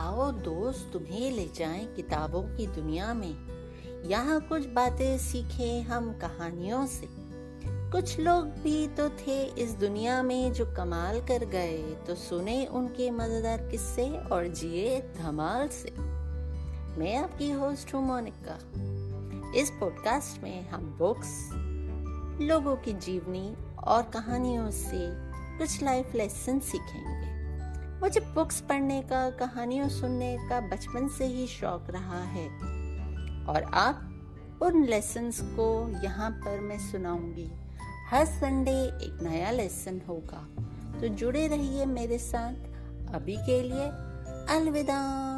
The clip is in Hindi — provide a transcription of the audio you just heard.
आओ दोस्त तुम्हें ले जाएँ किताबों की दुनिया में। यहाँ कुछ बातें सीखे हम कहानियों से। कुछ लोग भी तो थे इस दुनिया में जो कमाल कर गए तो सुने उनके मज़ेदार किस्से और जिए धमाल से। मैं आपकी होस्ट हूँ मोनिका। इस पॉडकास्ट में हम बुक्स लोगों की जीवनी और कहानियों से कुछ लाइफ लेसन सीखेंगे। मुझे बुक्स पढ़ने का, कहानियों सुनने का बचपन से ही शौक रहा है। और आप उन लेसन्स को यहाँ पर मैं सुनाऊँगी। हर संडे एक नया लेसन होगा। तो जुड़े रहिए मेरे साथ। अभी के लिए अलविदा।